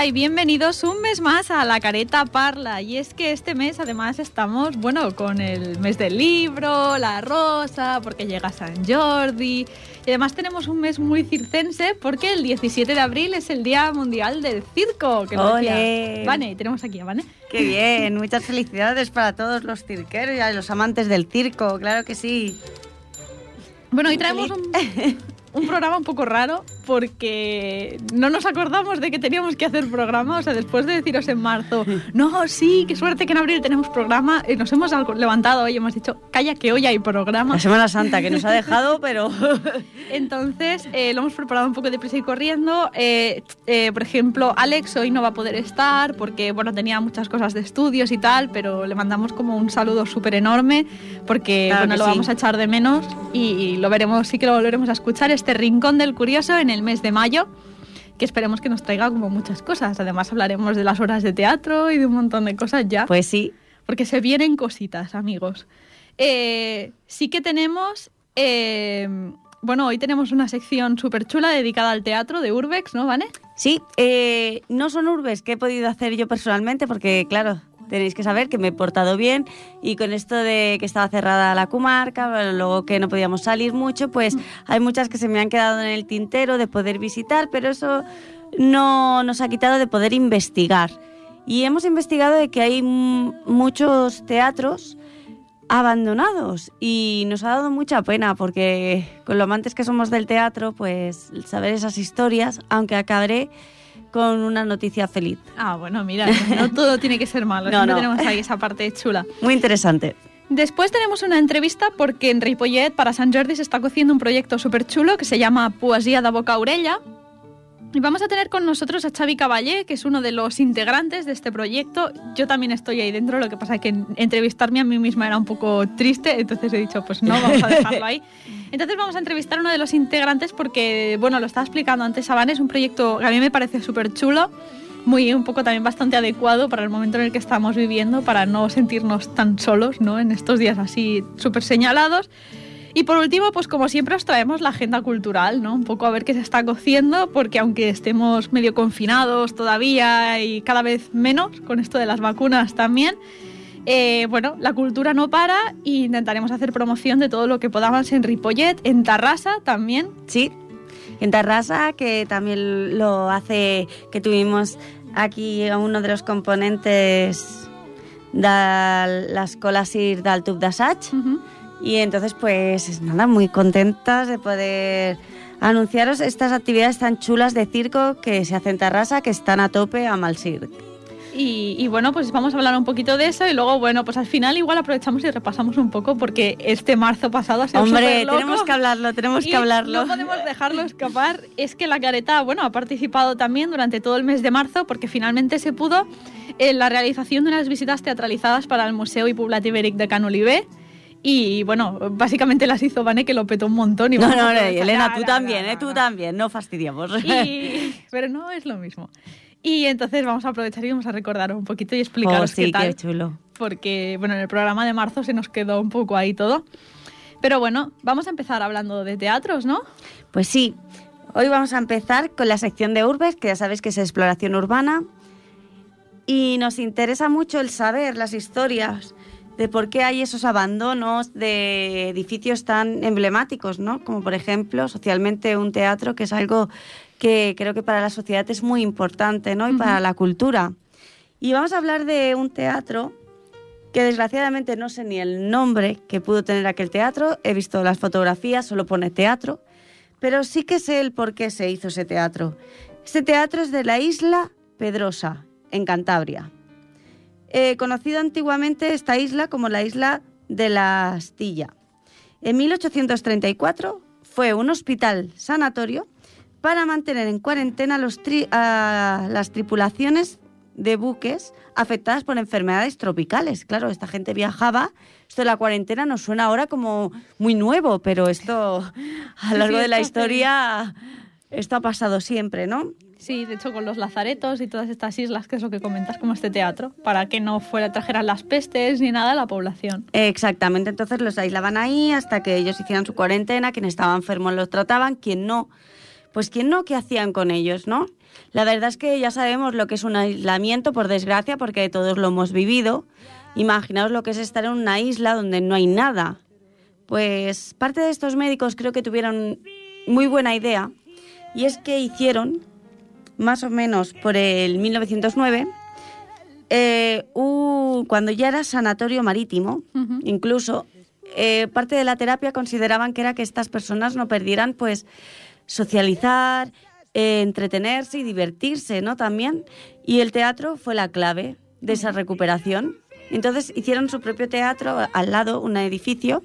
Hola y bienvenidos un mes más a La Careta Parla. Y es que este mes además estamos, bueno, con el mes del libro, la rosa, porque llega San Jordi. Y además tenemos un mes muy circense porque el 17 de abril es el Día Mundial del Circo. Que lo decía Vane, tenemos aquí a Vane. Qué bien, muchas felicidades para todos los cirqueros y los amantes del circo, claro que sí. Bueno, hoy traemos un, un programa un poco raro porque no nos acordamos de que teníamos que hacer programa. O sea, después de deciros en marzo, no, sí, qué suerte que en abril tenemos programa, y nos hemos levantado y hemos dicho, calla que hoy hay programa. La Semana Santa que nos ha dejado, pero... Entonces, eh, lo hemos preparado un poco de prisa y corriendo. Eh, eh, por ejemplo, Alex hoy no va a poder estar porque, bueno, tenía muchas cosas de estudios y tal, pero le mandamos como un saludo súper enorme porque, bueno, lo vamos a echar de menos y, lo veremos, sí que lo volveremos a escuchar, este Rincón del Curioso en el mes de mayo, que esperemos que nos traiga como muchas cosas. Además hablaremos de las horas de teatro y de un montón de cosas ya. Pues sí. Porque se vienen cositas, amigos. Eh, sí que tenemos... Eh, bueno, hoy tenemos una sección súper chula dedicada al teatro de Urbex, ¿no, Vane? Sí, eh, no son Urbex que he podido hacer yo personalmente, porque claro, tenéis que saber que me he portado bien y con esto de que estaba cerrada la comarca, luego que no podíamos salir mucho, pues mm. hay muchas que se me han quedado en el tintero de poder visitar, pero eso no nos ha quitado de poder investigar. Y hemos investigado de que hay muchos teatros abandonados y nos ha dado mucha pena porque con lo amantes que somos del teatro, pues saber esas historias, aunque acabaré con una noticia feliz. Ah, bueno, mira, no todo tiene que ser malo, no, no. tenemos ahí esa parte chula. Muy interesante. Después tenemos una entrevista porque en Ripollet para San Jordi se está cociendo un proyecto súper chulo que se llama Poesía de Boca Orella vamos a tener con nosotros a Xavi Caballé, que es uno de los integrantes de este proyecto. Yo también estoy ahí dentro, lo que pasa es que entrevistarme a mí misma era un poco triste, entonces he dicho, pues no, vamos a dejarlo ahí. Entonces vamos a entrevistar a uno de los integrantes porque, bueno, lo estaba explicando antes Sabane, es un proyecto que a mí me parece súper chulo, muy un poco también bastante adecuado para el momento en el que estamos viviendo, para no sentirnos tan solos, ¿no? En estos días así súper señalados. Y por último, pues como siempre os traemos la agenda cultural, ¿no? Un poco a ver qué se está cociendo, porque aunque estemos medio confinados todavía y cada vez menos con esto de las vacunas también, eh, bueno, la cultura no para e intentaremos hacer promoción de todo lo que podamos en Ripollet, en Tarrasa también. Sí, en Tarrasa, que también lo hace, que tuvimos aquí a uno de los componentes de la Escola Sir del Tub d'Assaig, y entonces, pues nada, muy contentas de poder anunciaros estas actividades tan chulas de circo que se hacen en Tarrasa, que están a tope a Malsir. Y, y, bueno, pues vamos a hablar un poquito de eso y luego, bueno, pues al final igual aprovechamos y repasamos un poco porque este marzo pasado ha sido Hombre, tenemos que hablarlo, tenemos que hablarlo. No podemos dejarlo escapar. Es que la careta, bueno, ha participado también durante todo el mes de marzo porque finalmente se pudo en la realización de unas visitas teatralizadas para el Museo y Ibéric de Canolivé y bueno, básicamente las hizo Vane que lo petó un montón. Y no, no, no, Elena, tú también, ¿eh? tú también, no fastidiamos. pero no es lo mismo. Y entonces vamos a aprovechar y vamos a recordar un poquito y explicaros oh, sí, qué tal. Qué chulo. Porque, bueno, en el programa de marzo se nos quedó un poco ahí todo. Pero bueno, vamos a empezar hablando de teatros, ¿no? Pues sí. Hoy vamos a empezar con la sección de Urbes, que ya sabéis que es exploración urbana. Y nos interesa mucho el saber las historias de por qué hay esos abandonos de edificios tan emblemáticos, ¿no? Como por ejemplo, socialmente un teatro, que es algo que creo que para la sociedad es muy importante, ¿no? Y para la cultura. Y vamos a hablar de un teatro que desgraciadamente no sé ni el nombre que pudo tener aquel teatro, he visto las fotografías, solo pone teatro, pero sí que sé el por qué se hizo ese teatro. Este teatro es de la isla Pedrosa, en Cantabria. Eh, conocido antiguamente esta isla como la isla de la Astilla. En 1834 fue un hospital sanatorio para mantener en cuarentena a las tripulaciones de buques afectadas por enfermedades tropicales. Claro, esta gente viajaba. Esto de la cuarentena nos suena ahora como muy nuevo, pero esto a lo largo de la historia, esto ha pasado siempre, ¿no? Sí, de hecho con los lazaretos y todas estas islas, que es lo que comentas, como este teatro, para que no fuera trajeran las pestes ni nada a la población. Exactamente, entonces los aislaban ahí hasta que ellos hicieran su cuarentena, quien estaba enfermo los trataban, quien no, pues quién no, qué hacían con ellos, ¿no? La verdad es que ya sabemos lo que es un aislamiento, por desgracia, porque todos lo hemos vivido. Imaginaos lo que es estar en una isla donde no hay nada. Pues parte de estos médicos creo que tuvieron muy buena idea y es que hicieron, más o menos por el 1909, eh, cuando ya era sanatorio marítimo, incluso eh, parte de la terapia consideraban que era que estas personas no perdieran pues socializar, eh, entretenerse y divertirse, ¿no? También. Y el teatro fue la clave de esa recuperación. Entonces hicieron su propio teatro al lado, un edificio,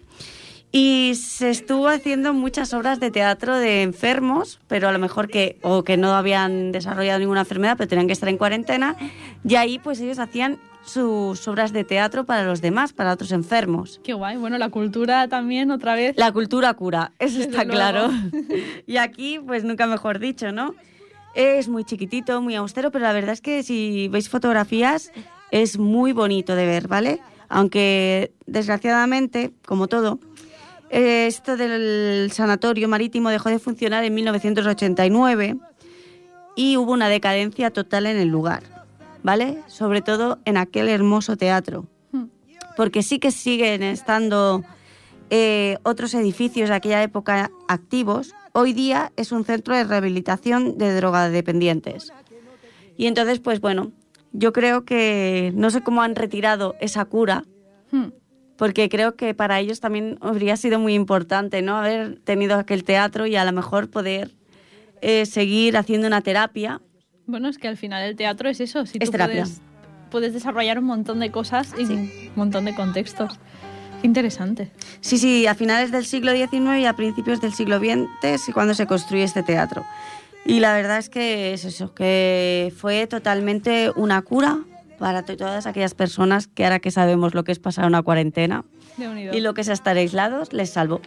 y se estuvo haciendo muchas obras de teatro de enfermos, pero a lo mejor que o que no habían desarrollado ninguna enfermedad, pero tenían que estar en cuarentena, y ahí pues ellos hacían sus obras de teatro para los demás, para otros enfermos. Qué guay. Bueno, la cultura también otra vez. La cultura cura, eso está claro. y aquí, pues nunca mejor dicho, ¿no? Es muy chiquitito, muy austero, pero la verdad es que si veis fotografías es muy bonito de ver, ¿vale? Aunque desgraciadamente, como todo, esto del sanatorio marítimo dejó de funcionar en 1989 y hubo una decadencia total en el lugar, ¿vale? Sobre todo en aquel hermoso teatro. Porque sí que siguen estando eh, otros edificios de aquella época activos. Hoy día es un centro de rehabilitación de drogadependientes. Y entonces, pues bueno, yo creo que no sé cómo han retirado esa cura. Hmm porque creo que para ellos también habría sido muy importante, ¿no? Haber tenido aquel teatro y a lo mejor poder eh, seguir haciendo una terapia. Bueno, es que al final el teatro es eso, si es tú terapia. Puedes, desarrollar un montón de cosas y un montón de contextos. Qué interesante. Sí, sí, a finales del siglo XIX y a principios del siglo XX es cuando se construye este teatro. Y la verdad es que es eso, que fue totalmente una cura para todas aquellas personas que ahora que sabemos lo que es pasar una cuarentena y lo que es estar aislados, les salvo.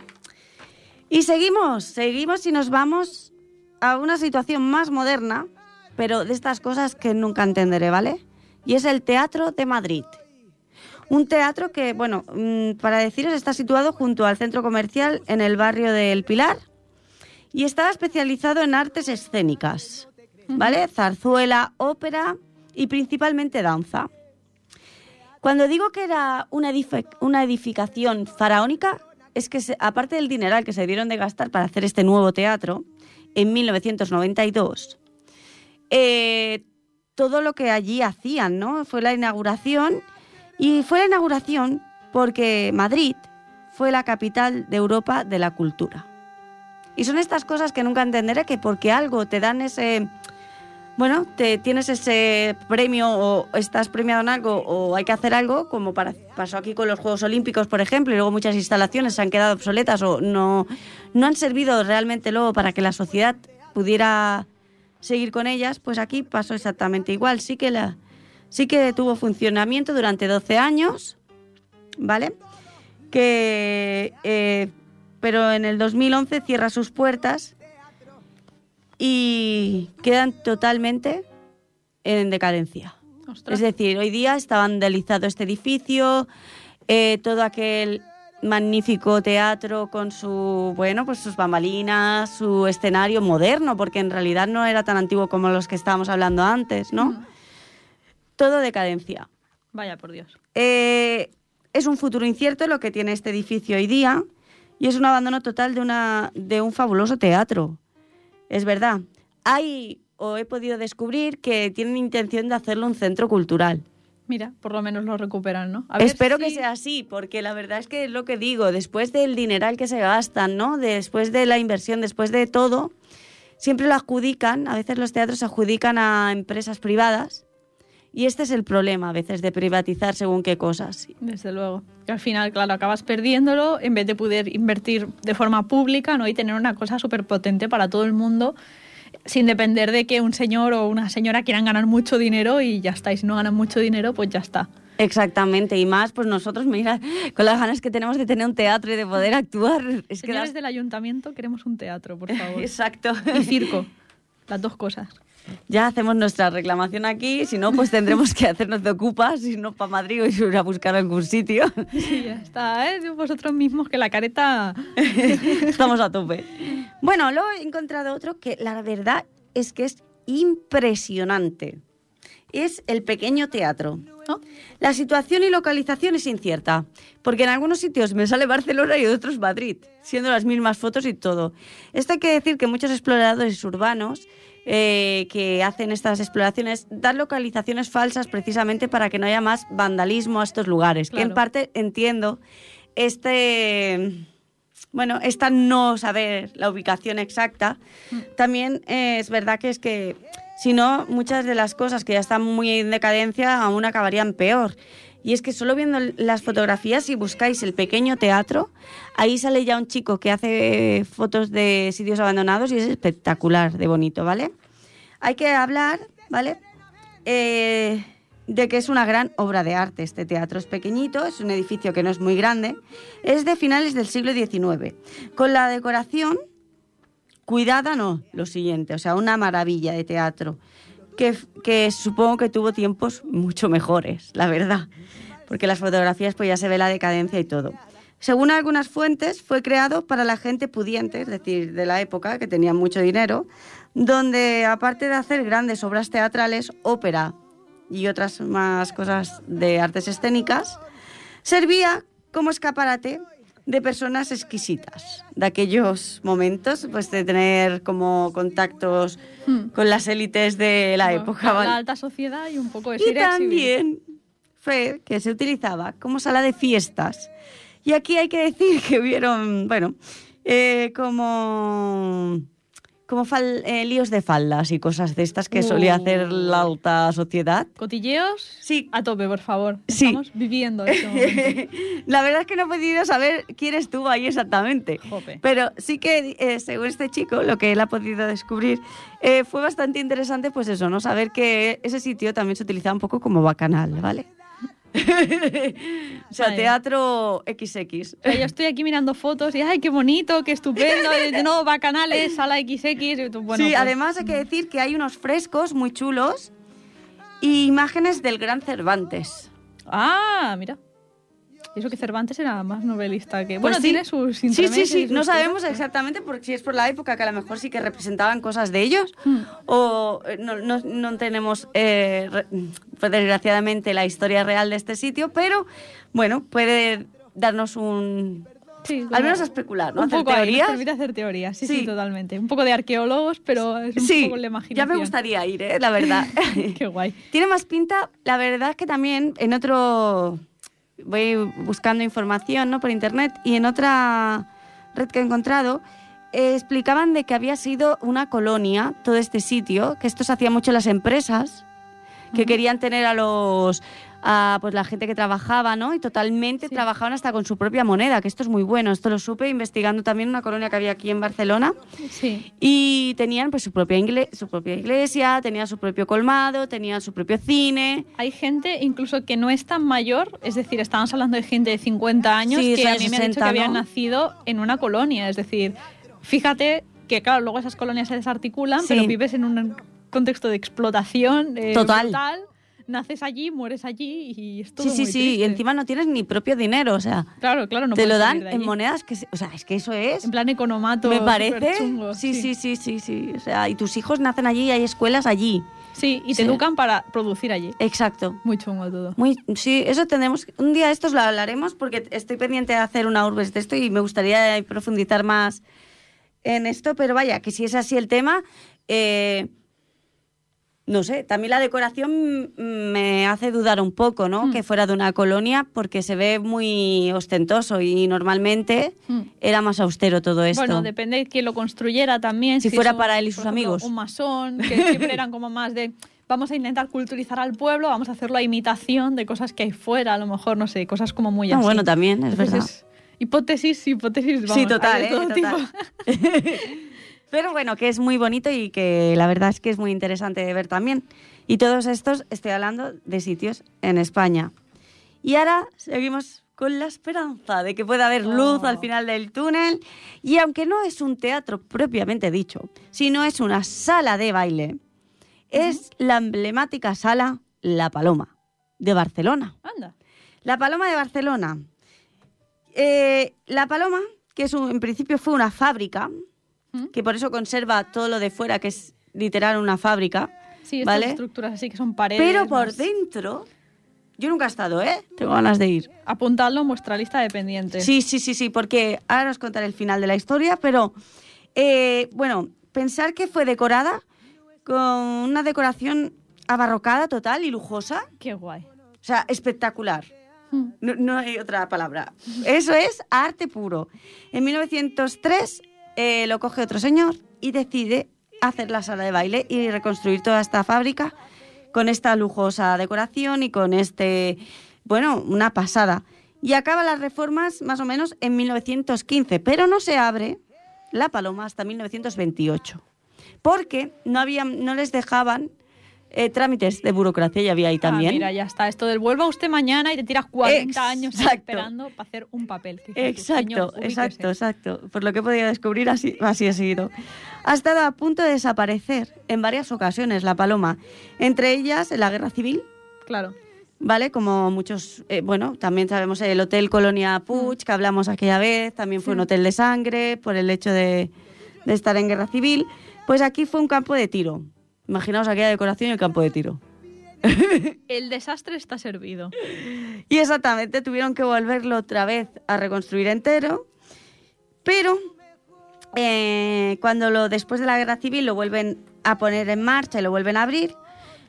Y seguimos, seguimos y nos vamos a una situación más moderna, pero de estas cosas que nunca entenderé, ¿vale? Y es el Teatro de Madrid. Un teatro que, bueno, mm, para deciros, está situado junto al centro comercial en el barrio del Pilar y estaba especializado en artes escénicas, ¿vale? Zarzuela, ópera y principalmente danza. Cuando digo que era una, una edificación faraónica, es que aparte del dineral que se dieron de gastar para hacer este nuevo teatro en 1992, eh, todo lo que allí hacían, ¿no? Fue la inauguración y fue la inauguración porque Madrid fue la capital de Europa de la cultura. Y son estas cosas que nunca entenderé que porque algo te dan ese bueno, te tienes ese premio o estás premiado en algo o hay que hacer algo, como para, pasó aquí con los Juegos Olímpicos, por ejemplo, y luego muchas instalaciones se han quedado obsoletas o no, no han servido realmente luego para que la sociedad pudiera seguir con ellas, pues aquí pasó exactamente igual. Sí que, la, sí que tuvo funcionamiento durante 12 años, ¿vale? Que, eh, pero en el 2011 cierra sus puertas y quedan totalmente en decadencia. Es decir, hoy día está vandalizado este edificio, eh, todo aquel magnífico teatro con su bueno pues sus bambalinas su escenario moderno porque en realidad no era tan antiguo como los que estábamos hablando antes no todo decadencia. Vaya por Dios. Eh, es un futuro incierto lo que tiene este edificio hoy día y es un abandono total de una de un fabuloso teatro es verdad. Hay, o he podido descubrir, que tienen intención de hacerlo un centro cultural. Mira, por lo menos lo recuperan, ¿no? Espero que sea así, porque la verdad es que es lo que digo, después del dineral que se gastan, ¿no? Después de la inversión, después de todo, siempre lo adjudican, a veces los teatros se adjudican a empresas privadas y este es el problema a veces de privatizar según qué cosas. Desde luego. Que al final, claro, acabas perdiéndolo en vez de poder invertir de forma pública ¿no? y tener una cosa súper potente para todo el mundo sin depender de que un señor o una señora quieran ganar mucho dinero y ya está. Y si no ganan mucho dinero, pues ya está. Exactamente, y más, pues nosotros, mira, con las ganas que tenemos de tener un teatro y de poder actuar. Es Señores del ayuntamiento, queremos un teatro, por favor. Exacto. Y circo, las dos cosas ya hacemos nuestra reclamación aquí, si no, pues tendremos que hacernos de ocupas, si no para Madrid o ir a buscar algún sitio. Sí, ya está, ¿eh? Vosotros mismos que la careta... Estamos a tope. Bueno, luego he encontrado otro que la verdad es que es impresionante. Es el pequeño teatro. ¿No? La situación y localización es incierta, porque en algunos sitios me sale Barcelona y en otros Madrid, siendo las mismas fotos y todo. Esto hay que decir que muchos exploradores urbanos eh, que hacen estas exploraciones dan localizaciones falsas precisamente para que no haya más vandalismo a estos lugares, que en parte entiendo este... Bueno, esta no saber la ubicación exacta, también eh, es verdad que es que si no, muchas de las cosas que ya están muy en decadencia aún acabarían peor. Y es que solo viendo las fotografías, si buscáis el pequeño teatro, ahí sale ya un chico que hace fotos de sitios abandonados y es espectacular de bonito, ¿vale? Hay que hablar, ¿vale? Eh, de que es una gran obra de arte. Este teatro es pequeñito, es un edificio que no es muy grande, es de finales del siglo XIX, con la decoración cuidada, no, lo siguiente, o sea, una maravilla de teatro, que, que supongo que tuvo tiempos mucho mejores, la verdad, porque las fotografías pues ya se ve la decadencia y todo. Según algunas fuentes, fue creado para la gente pudiente, es decir, de la época, que tenía mucho dinero, donde aparte de hacer grandes obras teatrales, ópera y otras más cosas de artes escénicas, servía como escaparate de personas exquisitas, de aquellos momentos, pues de tener como contactos Hmm. con las élites de la Bueno, época. ¿vale? La alta sociedad y un poco de Y también fue que se utilizaba como sala de fiestas. Y aquí hay que decir que hubieron, bueno, eh, como, como fal- eh, líos de faldas y cosas de estas que solía hacer la alta sociedad. Cotilleos Sí, a tope, por favor. Sí. Estamos viviendo este la verdad es que no he podido saber quién estuvo ahí exactamente. Jope. Pero sí que, eh, según este chico, lo que él ha podido descubrir, eh, fue bastante interesante, pues eso, ¿no? Saber que ese sitio también se utilizaba un poco como bacanal, ¿vale? o sea, Vale. teatro XX. O sea, yo estoy aquí mirando fotos y ¡ay, qué bonito, qué estupendo! De nuevo, bacanales, sala XX. y bueno, sí, pues, además hay que decir que hay unos frescos muy chulos y imágenes del gran Cervantes. Ah, mira. Eso que Cervantes era más novelista que... Pues Bueno, sí. tiene sus Sí, sí, sí. No sabemos exactamente por si es por la época que a lo mejor sí que representaban cosas de ellos Hmm. o eh, no, no- no tenemos, eh, pues, desgraciadamente, la historia real de este sitio, pero bueno, puede darnos un... Sí, Al menos a especular, ¿no? Un Hacer poco ahí, nos teorías. permite hacer teorías, sí, sí, Sí. totalmente. Un poco de arqueólogos, pero es un Sí, poco la ya me gustaría ir, ¿eh? la verdad. Qué guay. Tiene más pinta, la verdad es que también en otro, voy buscando información ¿no? por internet y en otra red que he encontrado, eh, explicaban de que había sido una colonia todo este sitio, que esto se hacía mucho en las empresas, que querían tener a los a pues la gente que trabajaba, ¿no? Y totalmente Sí. trabajaban hasta con su propia moneda, que esto es muy bueno. Esto lo supe investigando también una colonia que había aquí en Barcelona. Sí. Y tenían pues su propia, su propia iglesia, tenían su propio colmado, tenían su propio cine. Hay gente incluso que no es tan mayor, es decir, estábamos hablando de gente de 50 años Sí, que a mí me han dicho 60, que habían ¿no? nacido en una colonia, es decir, fíjate que claro, luego esas colonias se desarticulan, pero vives en un contexto de explotación eh, Total. brutal, naces allí, mueres allí y es todo sí, sí, muy sí. triste. Y encima no tienes ni propio dinero, o sea, Claro, claro, no te lo dan en monedas que, o sea, es que eso es. En plan economato. Me parece. superchungo, Sí, sí, sí, sí, sí. O sea, y tus hijos nacen allí y hay escuelas allí. Sí, y te Sí. educan para producir allí. Exacto. Muy chungo todo. Muy, sí, eso tendremos. Un día estos lo hablaremos porque estoy pendiente de hacer una urbes de esto y me gustaría profundizar más en esto, pero vaya, que si es así el tema, eh, no sé, también la decoración me hace dudar un poco, ¿no? Hmm. Que fuera de una colonia porque se ve muy ostentoso y normalmente Hmm. era más austero todo esto. Bueno, depende de quién lo construyera también. Si fuera son, para él y sus ejemplo, amigos. Un masón, que siempre eran como más de. Vamos a intentar culturizar al pueblo, vamos a hacerlo a imitación de cosas que hay fuera, a lo mejor, no sé, cosas como muy Ah, así. bueno, también, es Entonces, verdad. es hipótesis, hipótesis, vamos, sí, total, ¿eh? Total. Pero bueno, que es muy bonito y que la verdad es que es muy interesante de ver también. Y todos estos, estoy hablando de sitios en España. Y ahora seguimos con la esperanza de que pueda haber luz Oh. al final del túnel. Y aunque no es un teatro propiamente dicho, sino es una sala de baile, es la emblemática sala La Paloma de Barcelona. Anda. La Paloma de Barcelona. Eh, la Paloma, que es un- en principio fue una fábrica ¿Mm? que por eso conserva todo lo de fuera, que es literal una fábrica. Sí, estas ¿Vale? estructuras así que son paredes. Pero por más- dentro, yo nunca he estado, ¿eh? Tengo ganas de ir. Apuntadlo en vuestra lista de pendientes. Sí, sí, sí, sí, porque ahora os contaré el final de la historia, pero eh, bueno, pensar que fue decorada con una decoración abarrocada total y lujosa, Qué guay. o sea, espectacular. Mm. No, no hay otra palabra. Eso es arte puro. En 1903 eh, lo coge otro señor y decide hacer la sala de baile y reconstruir toda esta fábrica con esta lujosa decoración y con este, bueno, una pasada. Y acaba las reformas más o menos en 1915, pero no se abre la paloma hasta 1928, porque no, había, no les dejaban eh, trámites de burocracia, ya había ahí también. Ah, mira, ya está. Esto del vuelva usted mañana y te tiras 40 años Exacto. esperando para hacer un papel. Tú, Exacto, exacto, exacto. Por lo que he podido descubrir, así, así ha sido. Ha estado a punto de desaparecer en varias ocasiones la paloma, entre ellas en la Guerra Civil, Claro. ¿vale? Como muchos, eh, bueno, también sabemos el Hotel Colonia Puig, que hablamos aquella vez, también fue un Sí. hotel de sangre por el hecho de, de estar en Guerra Civil. Pues aquí fue un campo de tiro. Imaginaos aquella decoración y el campo de tiro. El desastre está servido. Y exactamente, tuvieron que volverlo otra vez a reconstruir entero, pero eh, cuando lo, después de la guerra civil lo vuelven a poner en marcha y lo vuelven a abrir,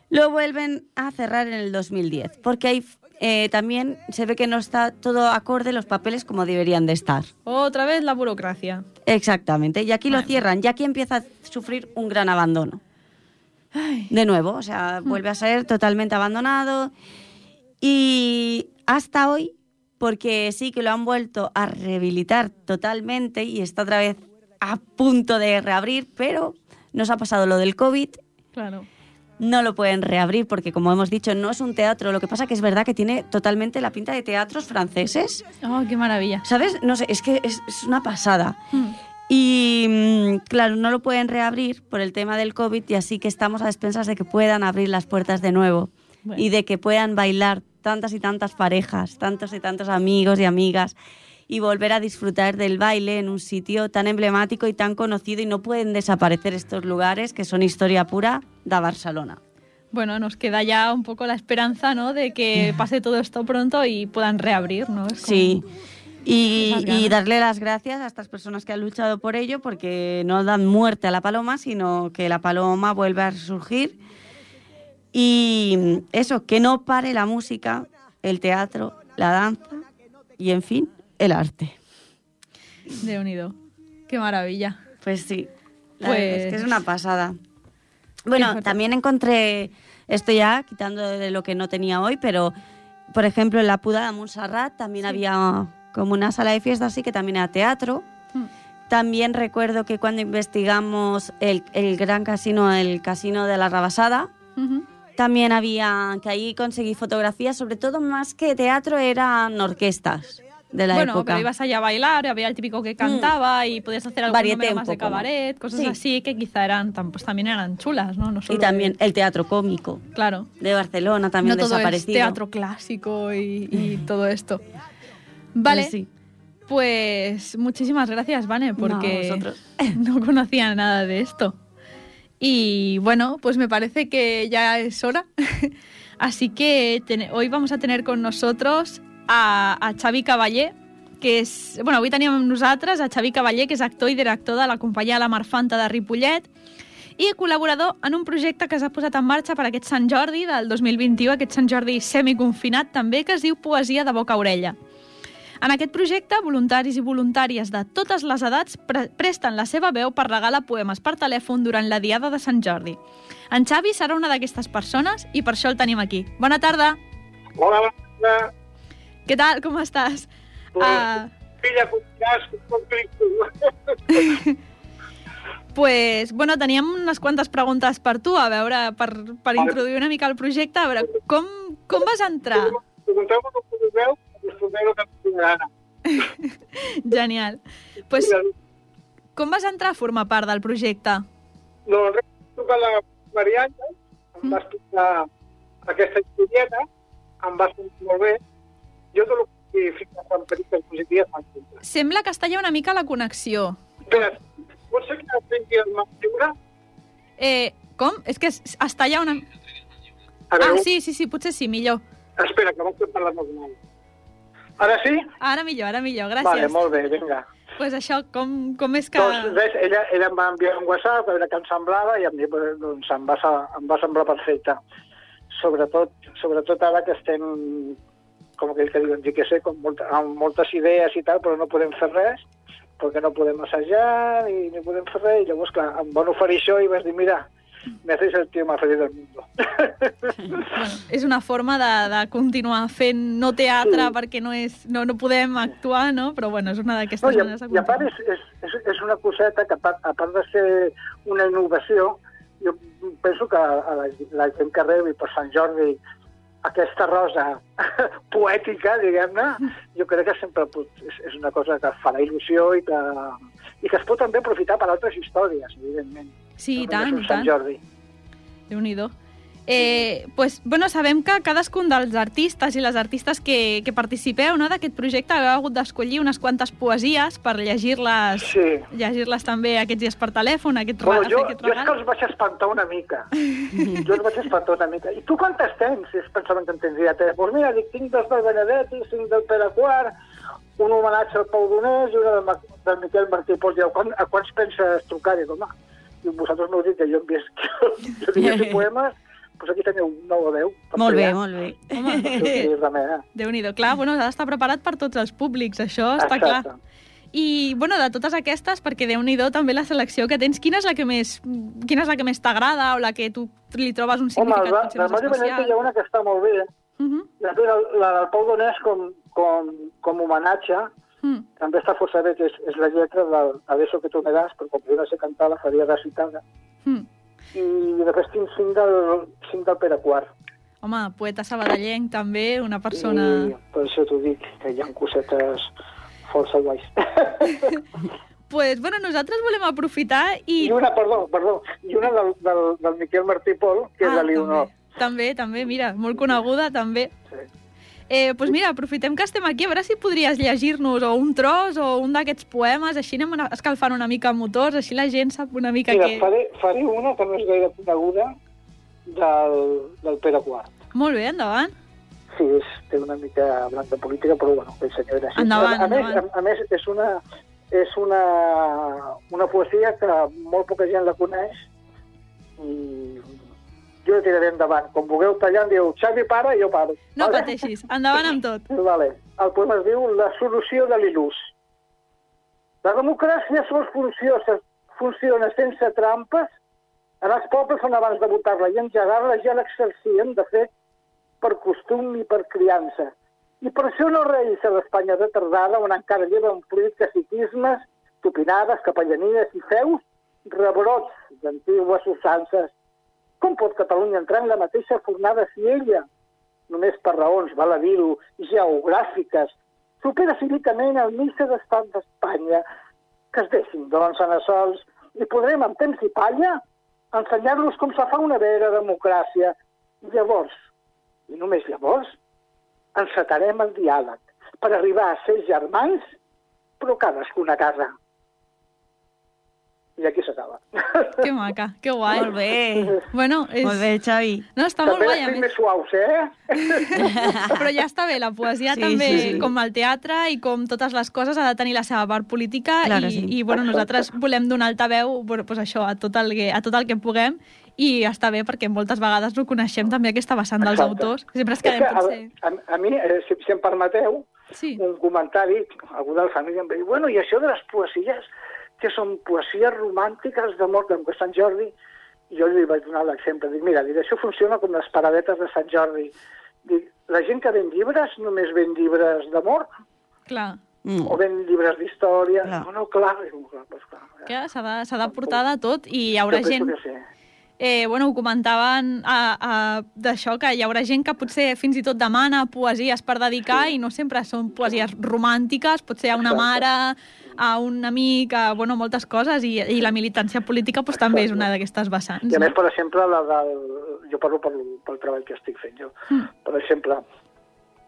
lo vuelven a cerrar en el 2010, porque ahí eh, también se ve que no está todo acorde los papeles como deberían de estar. Otra vez la burocracia. Exactamente, y aquí lo cierran, y aquí empieza a sufrir un gran abandono. Ay, De nuevo, o sea, vuelve a ser totalmente abandonado. Y hasta hoy, porque sí que lo han vuelto a rehabilitar totalmente y está otra vez a punto de reabrir, pero nos ha pasado lo del COVID, claro. no lo pueden reabrir porque, como hemos dicho, no es un teatro. Lo que pasa que es verdad que tiene totalmente la pinta de teatros franceses. Oh, qué maravilla. ¿Sabes? No sé, es que es, es una pasada. Mm. Y mm, claro, no lo pueden reabrir por el tema del COVID y así que estamos a expensas de que puedan abrir las puertas de nuevo Bueno. y de que puedan bailar tantas y tantas parejas, tantos y tantos amigos y amigas y volver a disfrutar del baile en un sitio tan emblemático y tan conocido y no pueden desaparecer estos lugares que son historia pura de Barcelona. Bueno, nos queda ya un poco la esperanza, ¿no? De que pase todo esto pronto y puedan reabrir, ¿no? Como- Sí. Y, darle las gracias a estas personas que han luchado por ello, porque no dan muerte a la paloma, sino que la paloma vuelve a resurgir. Y eso, que no pare la música, el teatro, la danza y, en fin, el arte. De unido. Qué maravilla. Pues sí, la verdad es que Pues- es una pasada. Qué Bueno, también encontré, esto ya quitando de lo que no tenía hoy, pero por ejemplo en la Puda de Montserrat también había como una sala de fiesta así que también era teatro. Mm. También recuerdo que cuando investigamos el, el gran casino, el casino de la Rabasada, también había, que ahí conseguí fotografías, sobre todo más que teatro eran orquestas de la bueno, época. Mm. pero ibas allá a bailar, había el típico que cantaba y podías hacer un más de cabaret, cosas Sí. así que quizá eran, pues también eran chulas, ¿no? no Y también el teatro cómico claro. de Barcelona, también no todo es desaparecido. teatro clásico y, y todo esto. Vale, sí. pues muchísimas gracias, Vane, porque No, no conocía nada de esto. Y bueno, pues me parece que ya es hora. Así que hoy vamos a tener con nosotros a, a Xavi Cavaller, que és... Bueno, avui teníem amb nosaltres a Xavi Cavaller, que és actor i director de la companyia La Marfanta de Ripollet i col·laborador en un projecte que s'ha posat en marxa per aquest Sant Jordi del 2021, aquest Sant Jordi semiconfinat també, que es diu Poesia de boca a orella. En aquest projecte, voluntaris i voluntàries de totes les edats pre presten la seva veu per regalar poemes per telèfon durant la Diada de Sant Jordi. En Xavi serà una d'aquestes persones i per això el tenim aquí. Bona tarda! Hola, bona Què tal? Com estàs? Pues, filla, com estàs? Com pues, bueno, teníem unes quantes preguntes per tu, a veure, per, per introduir una mica el projecte, a veure, com, com vas entrar? Pregunteu-me com vulgueu, el que em. Genial. Pues, com vas entrar a formar part del projecte? No, en res, trucar la Mariana, em va explicar aquesta historieta, em va sentir molt bé. Jo tot el que fica en perites positives m'ha encantat. Sembla que està ja una mica la connexió. Espera, pot ser que tingui el lliure? Eh, com? És que es- està allà una... Ah, sí, sí, sí, potser sí, millor. Espera, que vaig parlar normal. Ara sí? Ara millor, ara millor, gràcies. Vale, molt bé, vinga. pues això, com, com és que... Doncs res, ella, ella em va enviar un WhatsApp a veure què em semblava i em, diu, doncs, em, va, em va semblar perfecte. Sobretot, sobretot ara que estem, com aquell que diuen, que sé, com molta, amb moltes idees i tal, però no podem fer res, perquè no podem assajar ni, ni podem fer res, i llavors, clar, em van oferir això i vas dir, mira, me haces el tío más feliz del mundo. Bueno, és una forma de, de continuar fent no teatre Sí. perquè no, és, no, no podem actuar, no? Però bueno, és una No, d'aquestes i, a, maneres de I a part continuar. és, és, és, és una coseta que a part, a part de ser una innovació, jo penso que a la, la gent que rebi per Sant Jordi aquesta rosa poètica, diguem-ne, jo crec que sempre pot, és, és una cosa que farà il·lusió i que, i que es pot també aprofitar per altres històries, evidentment. Sí, i tant, i Sant tant. Jordi. Déu-n'hi-do. Eh, pues, bueno, sabem que cadascun dels artistes i les artistes que, que participeu no, d'aquest projecte heu hagut d'escollir unes quantes poesies per llegir-les Sí. llegir-les també aquests dies per telèfon, aquest, Bueno, jo, aquest jo és que els vaig espantar una mica. jo els vaig espantar una mica. I tu quantes tens? Es pensaven que en tindria tres. Doncs mira, dic, tinc dos del Benedetti, cinc del Pere Quart, un homenatge al Pau Donés i una del, del Miquel Martí Pol. Diu, quan, a quants penses trucar? Dic, home, diu, vosaltres m'heu dit que jo jo digués poemes, doncs aquí teniu 9 o 10. per Molt bé, molt bé. Home? Déu-n'hi-do. Clar, bueno, ha d'estar preparat per tots els públics, això està clar. Exacte. I, bueno, de totes aquestes, perquè déu nhi també la selecció que tens, quina és la que més quina és la que més t'agrada o la que tu li trobes un Home, significat la, potser del més Mario Benedetti hi ha especial? una que està molt bé. Uh -huh. Després, la, la del Pau Donés com, com, com homenatge, mm. també està força bé, que és, és la lletra del Adesso que tu me das, però com jo no sé cantar, la faria recitada. Mm. I després tinc cinc del, cinc del Pere Quart. Home, poeta sabadellenc també, una persona... I per això t'ho dic, que hi ha cosetes força guais. Pues, bueno, nosaltres volem aprofitar i... I una, perdó, perdó, i una del, del, del Miquel Martí Pol, que és Ah, la Leonor. també, també, també, mira, molt coneguda, també. Sí. Eh, pues mira, aprofitem que estem aquí, a veure si podries llegir-nos o un tros o un d'aquests poemes, així anem escalfant una mica motors, així la gent sap una mica Mira, què... faré, faré una que no és gaire coneguda del, del Pere Quart. Molt bé, endavant. Sí, és, té una mica blanca política, però bueno, el senyor era així. Endavant, a, a, més, endavant. a, a més, és una, és una, una poesia que molt poca gent la coneix i jo tiraré endavant. Com vulgueu tallar, em diu Xavi para i jo paro. No pateixis, endavant amb tot. Vale. El poema es diu La solució de l'il·lús. La democràcia sols funciona, funciona sense trampes en els pobles on abans de votar-la i engegar-la ja l'exercien, de fet, per costum i per criança. I per això no reis a l'Espanya retardada, on encara lleven fruit caciquismes, tupinades, capellanies i feus, rebrots d'antigues usances. Com pot Catalunya entrar en la mateixa fornada si ella, només per raons, val a dir-ho, geogràfiques, supera cívicament el mitjà d'estat d'Espanya, que es deixin doncs en sols i podrem, amb temps i palla, ensenyar-los com se fa una vera democràcia. I llavors, i només llavors, encetarem el diàleg per arribar a ser germans, però cadascun a casa. I aquí s'acaba. Que maca, que guai. Molt bé. Bueno, és... Molt bé, Xavi. No, està molt També guai, les a tinc més. suaus, eh? Però ja està bé, la poesia Sí, també, sí, sí. com el teatre i com totes les coses, ha de tenir la seva part política Clar que i, sí. i bueno, nosaltres volem donar altaveu bueno, pues això, a, tot el que, a tot el que puguem i està bé perquè moltes vegades no coneixem també aquesta vessant dels Exacte. autors. Sempre es És que quedem a, potser... a, a mi, eh, si, si em permeteu, Sí. un comentari, algú de la família em va dir, bueno, i això de les poesies, que són poesies romàntiques d'amor, com que Sant Jordi, i jo li vaig donar l'exemple, dic, mira, dic, això funciona com les paradetes de Sant Jordi. Dic, la gent que ven llibres només ven llibres d'amor Clar, Mm. o ven llibres d'història. Clar. No, no, clar. Clar, doncs, clar. que s'ha de, s'ha de portar de tot i hi haurà gent... que sí. Eh, bueno, ho comentaven a, a, d'això, que hi haurà gent que potser fins i tot demana poesies per dedicar i no sempre són poesies romàntiques, potser a una Exacte. mare, a un amic, a bueno, moltes coses, i, i la militància política pues, també és una d'aquestes vessants. I a més, per exemple, la del... jo parlo pel, pel treball que estic fent jo. Mm. Per exemple,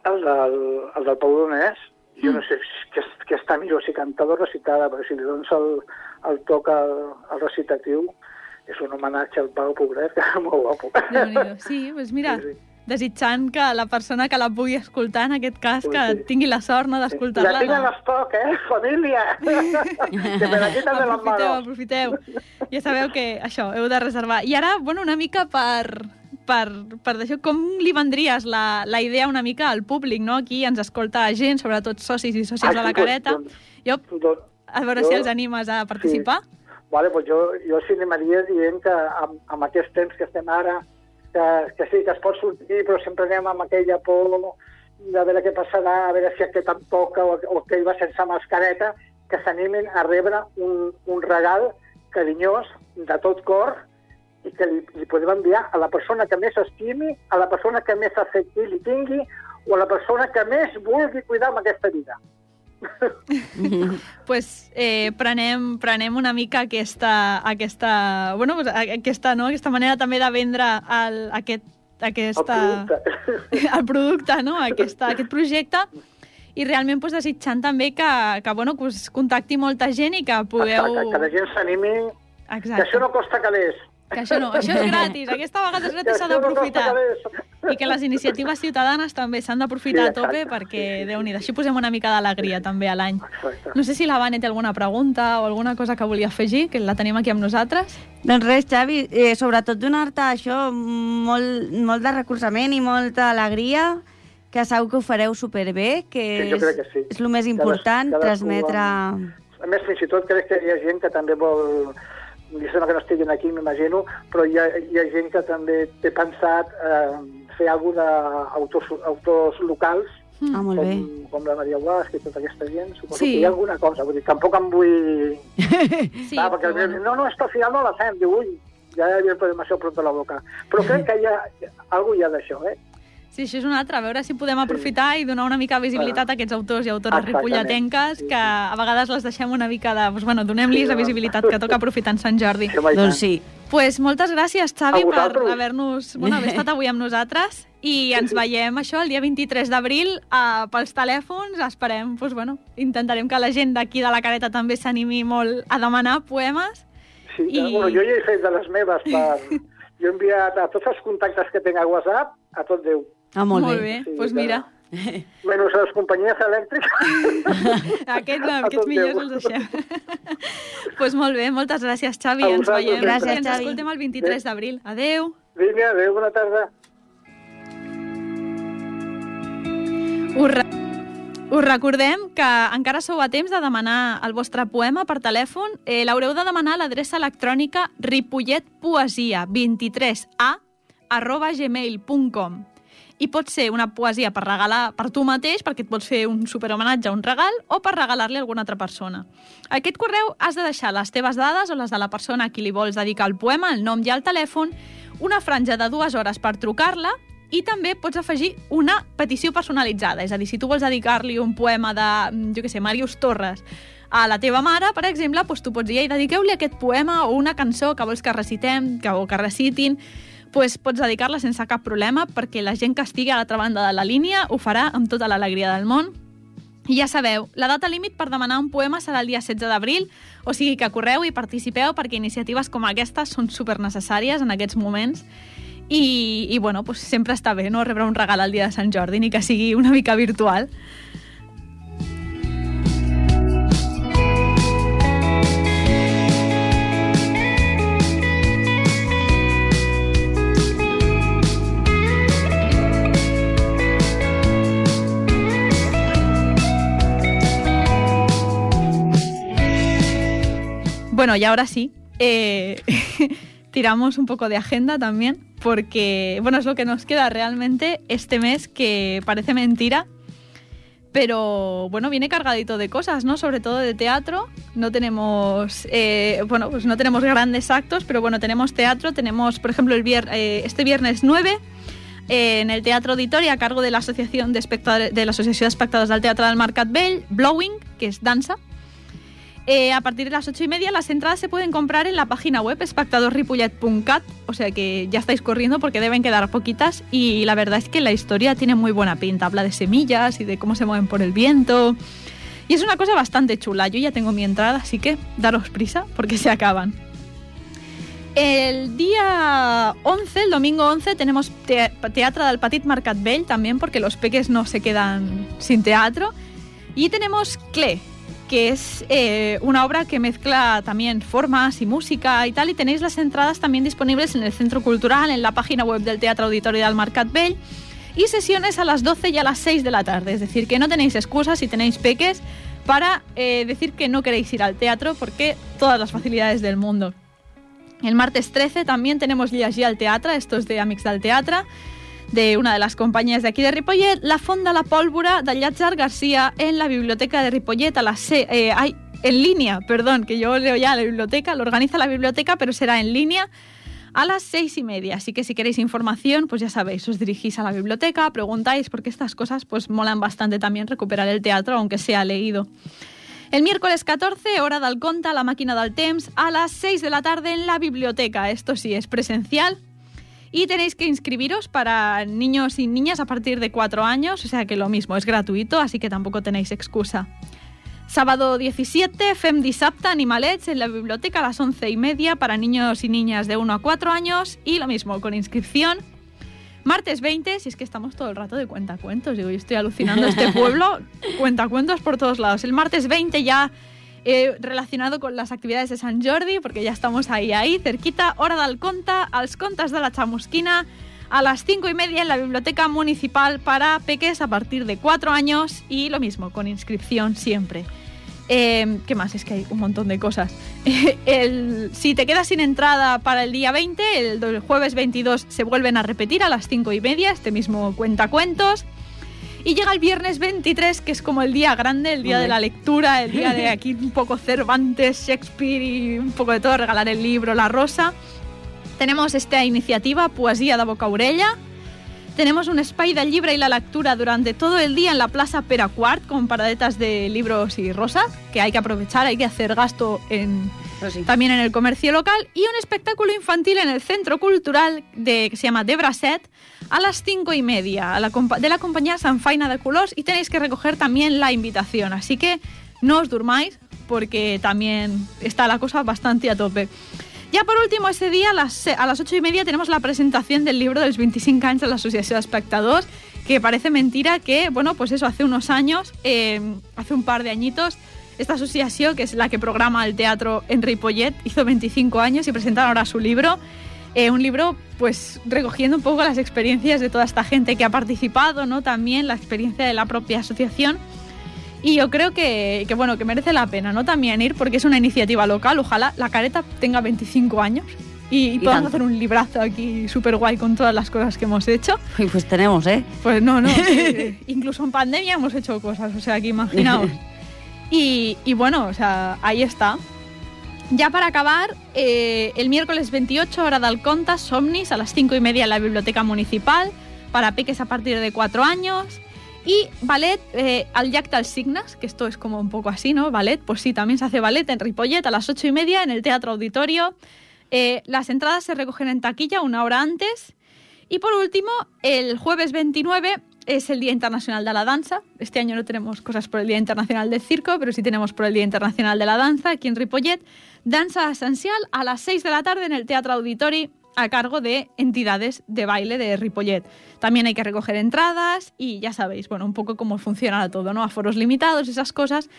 el del, el del Pau Donés, Jo no sé què, què està millor, si cantada o recitada, perquè si li dones el, el toc al, al recitatiu, és un homenatge al Pau Pobret, que és molt guapo. Sí, doncs mira, Sí, sí. Desitjant que la persona que la pugui escoltar, en aquest cas, Ui, que sí. tingui la sort no, La d'escoltar-la. tinc en estoc, eh, família! que me la quiten de les manos. aprofiteu. Ja sabeu que això, heu de reservar. I ara, bueno, una mica per, per, per això, com li vendries la, la idea una mica al públic, no? Aquí ens escolta gent, sobretot socis i sòcies Ah, de la sí, careta. doncs, Jo, Doncs, a veure jo- si els animes a participar. Vale, doncs jo, jo sí animaria dient que amb, amb aquest temps que estem ara, que, que sí, que es pot sortir, però sempre anem amb aquella por de veure què passarà, a veure si aquest em toca o, o que ell va sense mascareta, que s'animin a rebre un, un regal carinyós, de tot cor, i que li, li podem enviar a la persona que més estimi, a la persona que més afecti li tingui, o a la persona que més vulgui cuidar amb aquesta vida. pues, eh, prenem, prenem una mica aquesta, aquesta, bueno, pues, aquesta, no? aquesta manera també de vendre el, aquest, aquesta, El producte. el producte, no? aquesta, aquest projecte i realment pues, desitjant també que, que, bueno, que us contacti molta gent i que pugueu... Que, que la gent s'animi, que Exacte. això no costa calés. Que això no, això és gratis. Aquesta vegada és gratis, s'ha d'aprofitar. I que les iniciatives ciutadanes també s'han d'aprofitar a tope perquè, sí. déu-n'hi-do, així posem una mica d'alegria també a l'any. No sé si la Vane té alguna pregunta o alguna cosa que volia afegir, que la tenim aquí amb nosaltres. Doncs res, Xavi, eh, sobretot donar-te això molt, molt de recolzament i molta alegria, que segur que ho fareu superbé, que Sí, jo és, crec que sí. és el més important, cadascú transmetre... amb- A més, fins i tot crec que hi ha gent que també vol... Em sembla que no estiguin aquí, m'imagino, però hi ha, hi ha gent que també té pensat eh, fer alguna d'autors autors locals, Ah, molt bé. com, com la Maria Guasca i tota aquesta gent. Suposo Sí. que hi ha alguna cosa. Vull dir, tampoc em vull... Sí, ah, perquè però no, no, esto al final no la fem. Diu, ui, ja hi havia demasiado pronto a la boca. Però crec que hi ha... Algú hi ha d'això, eh? Sí, això és una altra, a veure si podem aprofitar i donar una mica de visibilitat a aquests autors i autores Exactament. ripolletenques Sí, que sí. a vegades les deixem una mica de... Doncs, bueno, donem-los Sí, la visibilitat que toca aprofitar en Sant Jordi. Sí, Doncs sí. pues moltes gràcies, Xavi, per haver-nos bueno, haver estat avui amb nosaltres i ens veiem això el dia 23 d'abril uh, pels telèfons. Esperem, doncs, bueno, intentarem que la gent d'aquí de la careta també s'animi molt a demanar poemes. Sí, I... bueno, jo ja he fet de les meves per... Jo he enviat a tots els contactes que tinc a WhatsApp a tot Déu. Ah, molt, molt bé. bé. Sí, pues que- mira, Menys a les companyies elèctriques. aquests, A aquests millors els deixem. pues molt bé, moltes gràcies, Xavi. A Ens veiem Gràcies, ens Xavi. escoltem el 23 d'abril. Adeu. Vinga, adéu, bona tarda. Us, re us recordem que encara sou a temps de demanar el vostre poema per telèfon. Eh, L'haureu de demanar a l'adreça electrònica ripolletpoesia23a arroba gmail.com i pot ser una poesia per regalar per tu mateix, perquè et pots fer un superhomenatge, un regal, o per regalar-li a alguna altra persona. A aquest correu has de deixar les teves dades o les de la persona a qui li vols dedicar el poema, el nom i el telèfon, una franja de dues hores per trucar-la i també pots afegir una petició personalitzada. És a dir, si tu vols dedicar-li un poema de, mm, jo què sé, Màrius Torres a la teva mare, per exemple, doncs tu pots dir, ei, dediqueu-li aquest poema o una cançó que vols que recitem, que, o que recitin, pues pots dedicar-la sense cap problema perquè la gent que estigui a l'altra banda de la línia ho farà amb tota l'alegria del món. I ja sabeu, la data límit per demanar un poema serà el dia 16 d'abril, o sigui que correu i participeu perquè iniciatives com aquestes són super necessàries en aquests moments i, i bueno, pues sempre està bé no rebre un regal el dia de Sant Jordi, ni que sigui una mica virtual. Bueno, y ahora sí, eh, tiramos un poco de agenda también, porque, bueno, es lo que nos queda realmente este mes que parece mentira, pero bueno, viene cargadito de cosas, ¿no? Sobre todo de teatro. No tenemos, eh, bueno, pues no tenemos grandes actos, pero bueno, tenemos teatro. Tenemos, por ejemplo, el eh, este viernes 9 eh, en el Teatro Auditoria a cargo de la Asociación de, Espectadores, de del Teatre del Mercat Vell, Blowing, que és dansa. Eh, a partir de las ocho y media las entradas se pueden comprar en la página web espectadorripollet.cat, o sea que ya estáis corriendo porque deben quedar poquitas y la verdad es que la historia tiene muy buena pinta, habla de semillas y de cómo se mueven por el viento. Y es una cosa bastante chula, yo ya tengo mi entrada, así que daros prisa porque se acaban. El día 11, el domingo 11, tenemos Teatro del Petit Marcat Vell también porque los peques no se quedan sin teatro. Y tenemos Cle, que es eh, una obra que mezcla también formas y música y tal, y tenéis las entradas también disponibles en el Centro Cultural, en la página web del Teatro Auditorio del Marcat Bell, y sesiones a las 12 y a las 6 de la tarde, es decir, que no tenéis excusas si tenéis peques para eh, decir que no queréis ir al teatro, porque todas las facilidades del mundo. El martes 13 también tenemos Llegi al Teatro, esto es de Amics del Teatro, de de las compañías de aquí de Ripollet, la Fonda La Pólvora de García en la biblioteca de Ripollet a las eh, hay, en línea, perdón, que yo leo ya la biblioteca, lo organiza la biblioteca, pero será en línea a las seis y media. Así que si queréis información, pues ya sabéis, os dirigís a la biblioteca, preguntáis, porque estas cosas pues molan bastante también recuperar el teatro, aunque sea leído. El miércoles 14, hora del conta, la máquina del temps, a las 6 de la tarde en la biblioteca. Esto sí es presencial, y tenéis que inscribiros para niños y niñas a partir de 4 años, o sea que lo mismo, es gratuito, así que tampoco tenéis excusa. Sábado 17, FEM Dissabte, Animalets, en la biblioteca a las 11 y media para niños y niñas de 1 a 4 años y lo mismo, con inscripción. Martes 20, si es que estamos todo el rato de cuentacuentos, digo, yo estoy alucinando este pueblo, cuentacuentos por todos lados. El martes 20 ya relacionado con las actividades de San Jordi, porque ya estamos ahí, ahí, cerquita, hora del conta, als contas de la chamusquina, a las cinco y media en la biblioteca municipal para peques a partir de cuatro años y lo mismo, con inscripción siempre. Eh, ¿Qué más? Es que hay un montón de cosas. si te quedas sin entrada para el día 20, el, jueves 22 se vuelven a repetir a las cinco y media, este mismo cuentacuentos. Y llega el viernes 23, que es como el día grande, el día de la lectura, el día de aquí un poco Cervantes, Shakespeare y un poco de todo, regalar el libro, la rosa. Tenemos esta iniciativa, Poesía de Boca Orella. Tenemos un espai del llibre y la lectura durante todo el día en la Plaza Peracuart con paradetas de libros y rosas, que hay que aprovechar, hay que hacer gasto en, también en el comercio local. Y un espectáculo infantil en el Centro Cultural de, que se llama De Braset, a las cinco y media de la compañía Sanfaina de Culos y tenéis que recoger también la invitación. Así que no os durmáis porque también está la cosa bastante a tope. Ya por último, ese día a las, a las 8 y media tenemos la presentación del libro de los 25 años de la Asociación de Espectadores, que parece mentira que, bueno, pues eso, hace unos años, eh, hace un par de añitos, esta asociación, que es la que programa el teatro en Ripollet, hizo 25 años y presentaron ahora su libro. Eh, un libro pues recogiendo un poco las experiencias de toda esta gente que ha participado, ¿no? También la experiencia de la propia asociación. Y yo creo que, que, bueno, que merece la pena, ¿no? También ir porque es una iniciativa local. Ojalá la careta tenga 25 años y, podamos hacer un librazo aquí súper guay con todas las cosas que hemos hecho. Y pues tenemos, ¿eh? Pues no, no. incluso en pandemia hemos hecho cosas, o sea, que imaginaos. y, bueno, o sea, ahí está. Ya para acabar, eh, el miércoles 28, hora de Alconta, Somnis, a las 5 y media en la Biblioteca Municipal, para peques a partir de 4 años. Y ballet eh, al del Signas, que esto es como un poco así, ¿no? Ballet, pues sí, también se hace ballet en Ripollet a las 8 y media en el Teatro Auditorio. Eh, las entradas se recogen en taquilla una hora antes. Y por último, el jueves 29 es el Día Internacional de la Danza. Este año no tenemos cosas por el Día Internacional del Circo, pero sí tenemos por el Día Internacional de la Danza aquí en Ripollet. Danza esencial a las 6 de la tarde en el Teatro Auditori a cargo de entidades de baile de Ripollet. También hay que recoger entradas y ya sabéis, bueno, un poco cómo funciona todo, ¿no? Aforos limitados, esas cosas.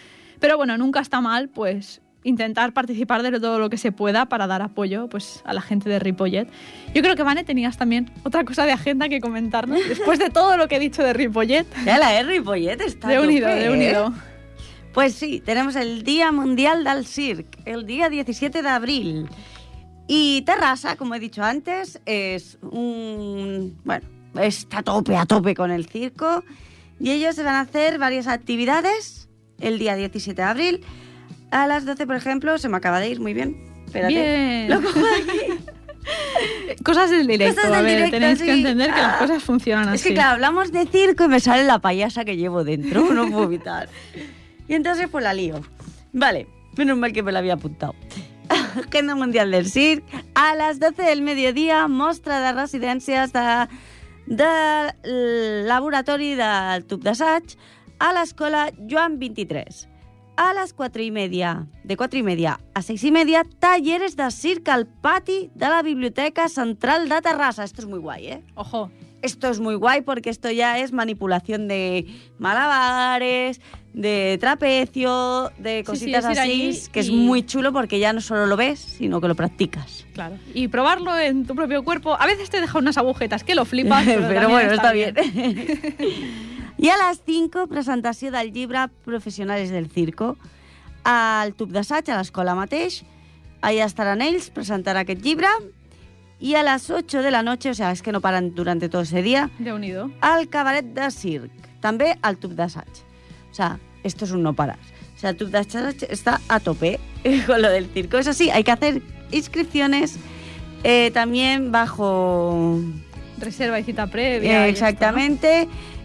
Pero bueno, nunca está mal, pues intentar participar de todo lo que se pueda para dar apoyo pues, a la gente de Ripollet. Yo creo que, Vane, tenías también otra cosa de agenda que comentarnos después de todo lo que he dicho de Ripollet. Ya la es Ripollet, está De unido, de ¿eh? unido. Pues sí, tenemos el Día Mundial del Circ, el día 17 de abril. Y Terrassa, como he dicho antes, es un... bueno, está a tope, a tope con el circo. Y ellos van a hacer varias actividades el día 17 de abril a las 12, por ejemplo, se me acaba de ir muy bien. Espérate. Bien. Lo cojo aquí. Cosas del directo, cosas del a ver, directo, tenéis sí. que entender que las ah. cosas funcionan así. Es que claro, hablamos de circo y me sale la payasa que llevo dentro, no puedo evitar. Y entonces pues la lío. Vale, Menos mal que me lo había apuntado. Agenda Mundial del Circ. A les 12 del mediodía, mostra de residències de, de laboratori del tub d'assaig a l'escola Joan 23. A les 4 i media, de 4 i media a 6 i media, talleres de circ al pati de la Biblioteca Central de Terrassa. Esto es muy guay, ¿eh? Ojo, Esto es muy guay porque esto ya es manipulación de malabares, de trapecio, de Sí, sí, cositas así, que es y- muy chulo porque ya no solo lo ves, sino que lo practicas. claro. Y probarlo en tu propio cuerpo. A veces te deja unas agujetas que lo flipas, pero, bueno, está bien. I a les 5, presentació del llibre Professionals del Circo al tub d'assaig, a l'escola mateix. Allà estaran ells, presentant aquest llibre. Y a las 8 de la noche, o sea, es que no paran durante todo ese día, Déu-n'hi-do. al cabaret de circ, també al tub d'assaig. O sea, esto es un no parar. O sea, el tub d'assaig está a tope con lo del circo. Eso sí, hay que hacer inscripciones eh, también bajo... Reserva y cita previa. eh, y esto, ¿no?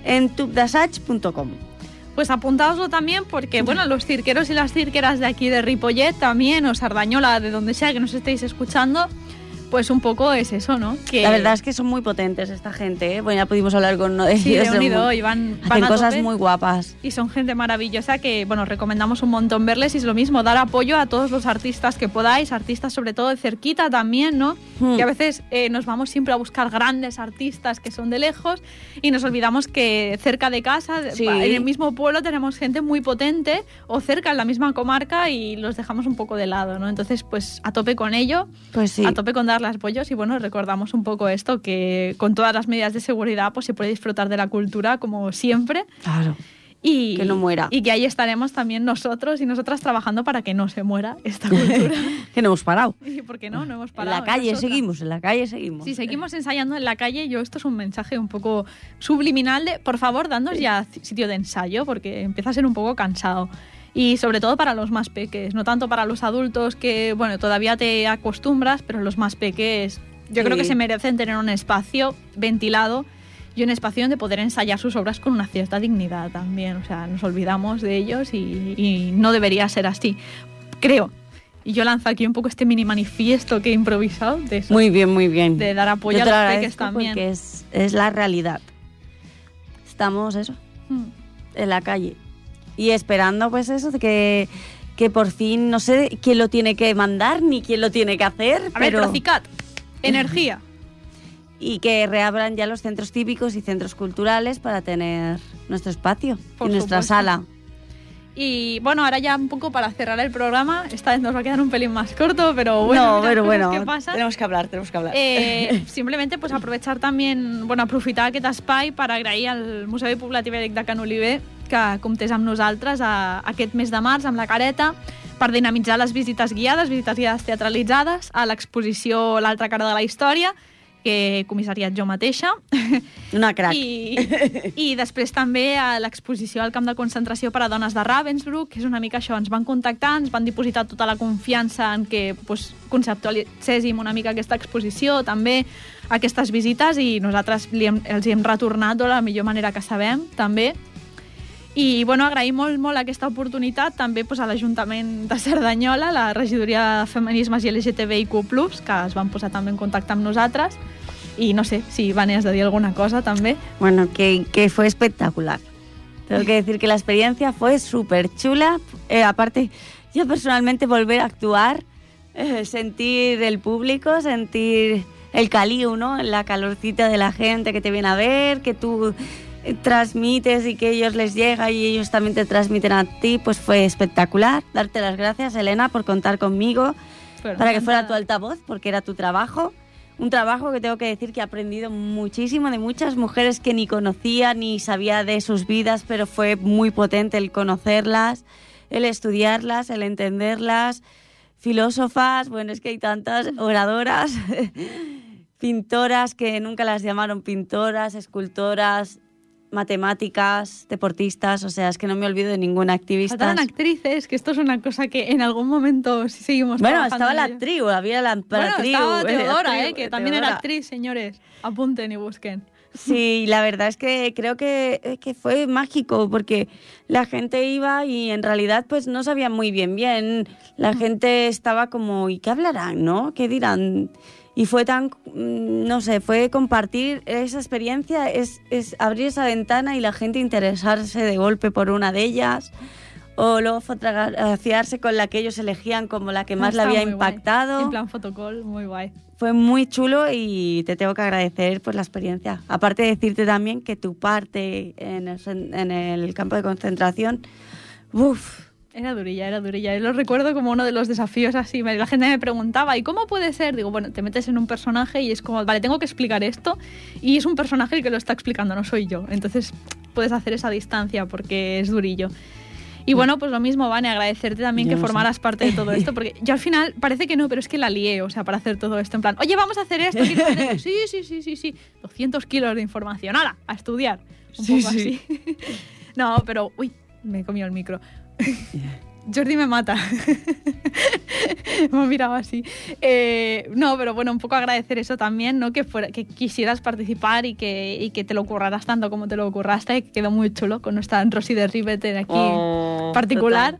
En tubdassaig.com. Pues apuntaoslo también porque, bueno, los cirqueros y las cirqueras de aquí de Ripollet también, o Sardañola, de donde sea que nos estéis escuchando, pues un poco es eso, ¿no? Que La verdad es que son muy potentes esta gente, ¿eh? Bueno, ya pudimos hablar con uno de sí, ellos. unido muy- y van, van Hacen a cosas muy guapas. Y son gente maravillosa que, bueno, recomendamos un montón verles y es lo mismo, dar apoyo a todos los artistas que podáis, artistas sobre todo de cerquita también, ¿no? Hmm. Que a veces eh, nos vamos siempre a buscar grandes artistas que son de lejos y nos olvidamos que cerca de casa, Sí. en el mismo pueblo, tenemos gente muy potente o cerca en la misma comarca y los dejamos un poco de lado, ¿no? Entonces, pues a tope con ello, Pues sí. a tope con darles apoyos y bueno, recordamos un poco esto, que con todas las medidas de seguridad pues se puede disfrutar de la cultura como siempre. Claro. Y, Que no muera. Y que ahí estaremos también nosotros y nosotras trabajando para que no se muera esta cultura. que no hemos parado. y por qué no, no hemos En parado. la calle seguimos, en la calle seguimos. Si seguimos ensayando en la calle, yo esto es un mensaje un poco subliminal de, por favor, dadnos ya c- sitio de ensayo, porque empieza a ser un poco cansado. Y sobre todo para los más peques, no tanto para los adultos que, bueno, todavía te acostumbras, pero los más peques, yo creo que se merecen tener un espacio ventilado y un espacio donde poder ensayar sus obras con una cierta dignidad también. O sea, nos olvidamos de ellos y, y no debería ser así. Creo. Y yo lanzo aquí un poco este mini manifiesto que he improvisado de eso Muy bien, muy bien. de dar apoyo Yo a te lo los peques también. porque es, es la realidad. Estamos, eso, Mm. en la calle. Y esperando, pues eso, de que, que por fin, no sé quién lo tiene que mandar ni quién lo tiene que hacer, A ver, pero... Procicat, energía. y que reabran ya los centros cívicos y centros culturales para tener nuestro espacio Por y nuestra supuesto. sala. Y bueno, ahora ya un poco para cerrar el programa, esta vez nos va a quedar un pelín más corto, pero bueno, no, pero bueno, tenemos que hablar, tenemos que hablar. Eh, simplement pues, aprovechar també, bueno, aprofitar aquest espai per agrair al Museu de Poblat Ibèric de Can Oliver que comptés amb nosaltres a, aquest mes de març amb la careta per dinamitzar les visites guiades, visites guiades teatralitzades a l'exposició L'altra cara de la història que he comissariat jo mateixa Una crac. i, i després també a l'exposició al camp de concentració per a dones de Ravensbrück, que és una mica això, ens van contactar, ens van dipositar tota la confiança en que pues, conceptualitzéssim una mica aquesta exposició, també aquestes visites, i nosaltres li hem, els hi hem retornat de la millor manera que sabem, també. I bueno, agrair molt, molt aquesta oportunitat també pues, a l'Ajuntament de Cerdanyola, la regidoria de Feminismes i LGTBIQ+, que es van posar també en contacte amb nosaltres. I no sé si Vane has de dir alguna cosa també. Bueno, que, que fue espectacular. Tengo que decir que la experiencia fue súper chula. Eh, aparte, yo personalmente volver a actuar, eh, sentir el público, sentir el caliu, ¿no? La calorcita de la gente que te viene a ver, que tú transmites y que ellos les llega y ellos también te transmiten a ti, pues fue espectacular. Darte las gracias, Elena, por contar conmigo Pero para que fuera tu altavoz, porque era tu trabajo. Un trabajo que tengo que decir que he aprendido muchísimo de muchas mujeres que ni conocía ni sabía de sus vidas, pero fue muy potente el conocerlas, el estudiarlas, el entenderlas. Filósofas, bueno, es que hay tantas oradoras, pintoras que nunca las llamaron pintoras, escultoras, matemáticas, deportistas, o sea, es que no me olvido de ninguna activista. Faltaron actrices, que esto es una cosa que en algún momento sí seguimos Bueno, estaba la ello. tribu, había la, la Bueno, tribu. estaba eh, Teodora, tribu, eh, que también era actriz, señores. Apunten y busquen. Sí, la verdad es que creo que, que, fue mágico porque la gente iba y en realidad pues no sabían muy bien bien. La gente estaba como, ¿y qué hablarán, no? ¿Qué dirán? Y fue tan, mm, no sé, fue compartir esa experiencia, es, es abrir esa ventana y la gente interesarse de golpe por una de ellas o luego fotografiarse con la que ellos elegían como la que más le había impactado. En plan fotocall, muy guay. Fue muy chulo y te tengo que agradecer pues la experiencia. Aparte de decirte también que tu parte en el, en el campo de concentración, uff, era durilla, era durilla. Yo lo recuerdo como uno de los desafíos así. La gente me preguntaba, ¿y cómo puede ser? Digo, bueno, te metes en un personaje y es como, vale, tengo que explicar esto. Y es un personaje el que lo está explicando, no soy yo. Entonces puedes hacer esa distancia porque es durillo. Y bueno, pues lo mismo, Vane, agradecerte también que formaras parte de todo esto, porque yo al final parece que no, pero es que la lié, o sea, para hacer todo esto. En plan, oye, vamos a hacer esto, Sí, sí, sí, sí, sí. 200 kilos de información. ¡Hala! A estudiar. Un poco así. no, pero, uy, me he comido el micro. Jordi me mata. me ha mirado así. Eh, no, pero bueno, un poco agradecer eso también, ¿no? Que, fuera, que quisieras participar y que, y que te lo curraras tanto como te lo curraste, que quedó muy chulo con nuestra Rosy de Rivet aquí oh, particular.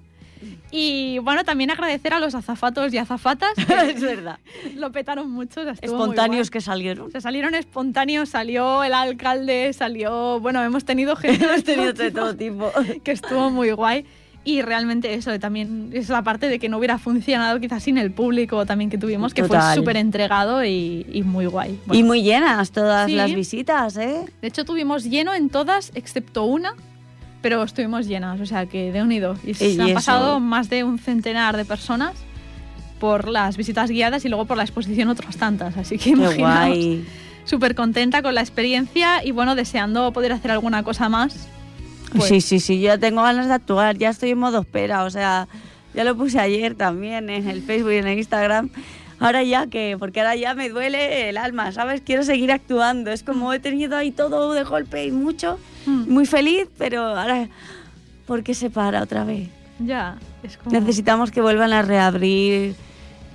Y bueno, también agradecer a los azafatos y azafatas. es verdad. Lo petaron mucho. espontáneos que salieron. Se salieron espontáneos, salió el alcalde, salió. Bueno, hemos tenido gente. hemos tenido de todo tipo. Que estuvo muy guay. Y realmente eso también es la parte de que no hubiera funcionado quizás sin el público también que tuvimos, que fue súper entregado y, muy guay. y muy llenas todas las visitas, ¿eh? De hecho tuvimos lleno en todas, excepto una, pero estuvimos llenas, o sea que de unido. Y, se han pasado más de un centenar de personas por las visitas guiadas y luego por la exposición otras tantas, así que imaginaos. Súper contenta con la experiencia y bueno, deseando poder hacer alguna cosa más pues sí, sí, sí, yo tengo ganas de actuar, ya estoy en modo espera, o sea, ya lo puse ayer también en el Facebook y en el Instagram. Ahora ya que, porque ahora ya me duele el alma, ¿sabes? Quiero seguir actuando. Es como he tenido ahí todo de golpe y mucho, hmm. muy feliz, pero ahora, ¿por qué se para otra vez? Ya, es como... Necesitamos que vuelvan a reabrir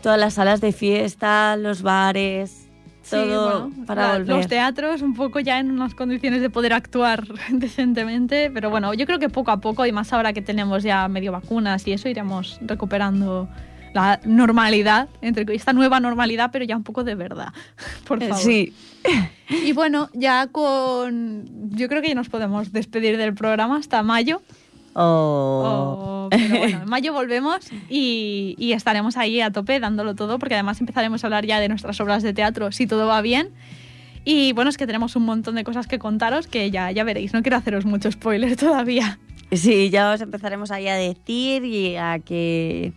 todas las salas de fiesta, los bares, todo para volver. Los teatros un poco ya en unas condiciones de poder actuar decentemente, pero bueno, yo creo que poco a poco y más ahora que tenemos ya medio vacunas y eso iremos recuperando la normalidad, entre esta nueva normalidad, pero ya un poco de verdad, por eh, favor. Sí. Y bueno, ya con yo creo que ya nos podemos despedir del programa hasta mayo. Oh. oh. pero bueno, en mayo volvemos y, estaremos ahí a tope dándolo todo, porque además empezaremos a hablar ya de nuestras obras de teatro, si todo va bien. Y bueno, es que tenemos un montón de cosas que contaros que ya, ya veréis. No quiero haceros mucho spoiler todavía. Sí, ya os empezaremos ahí a decir y a que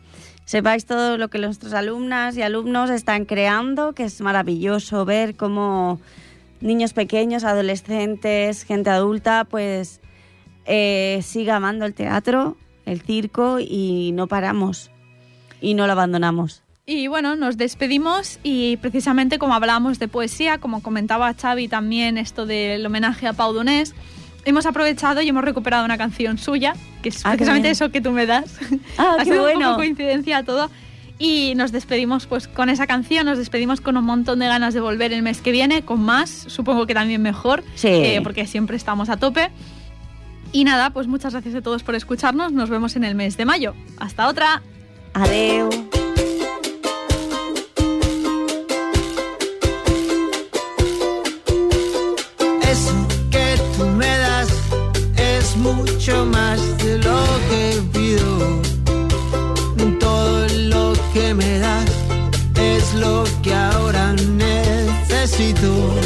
sepáis todo lo que nuestros alumnas y alumnos están creando, que es maravilloso ver cómo niños pequeños, adolescentes, gente adulta, pues eh, siga amando el teatro, el circo y no paramos y no lo abandonamos. Y bueno, nos despedimos y precisamente como hablábamos de poesía, como comentaba Xavi también esto del homenaje a Pau Donés, hemos aprovechado y hemos recuperado una canción suya, que es ah, precisamente eso que tú me das. Ah, ha sido bueno. un poco coincidencia todo. Y nos despedimos pues con esa canción, nos despedimos con un montón de ganas de volver el mes que viene, con más, supongo que también mejor, eh, porque siempre estamos a tope. Y nada, pues muchas gracias a todos por escucharnos. Nos vemos en el mes de mayo. Hasta otra. Adeu. Eso que tú me das es mucho más de lo que pido. Todo lo que me das es lo que ahora necesito.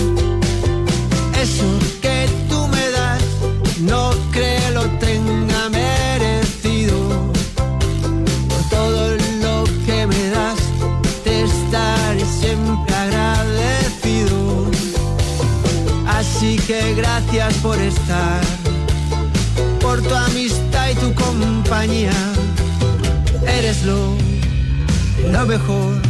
Mejor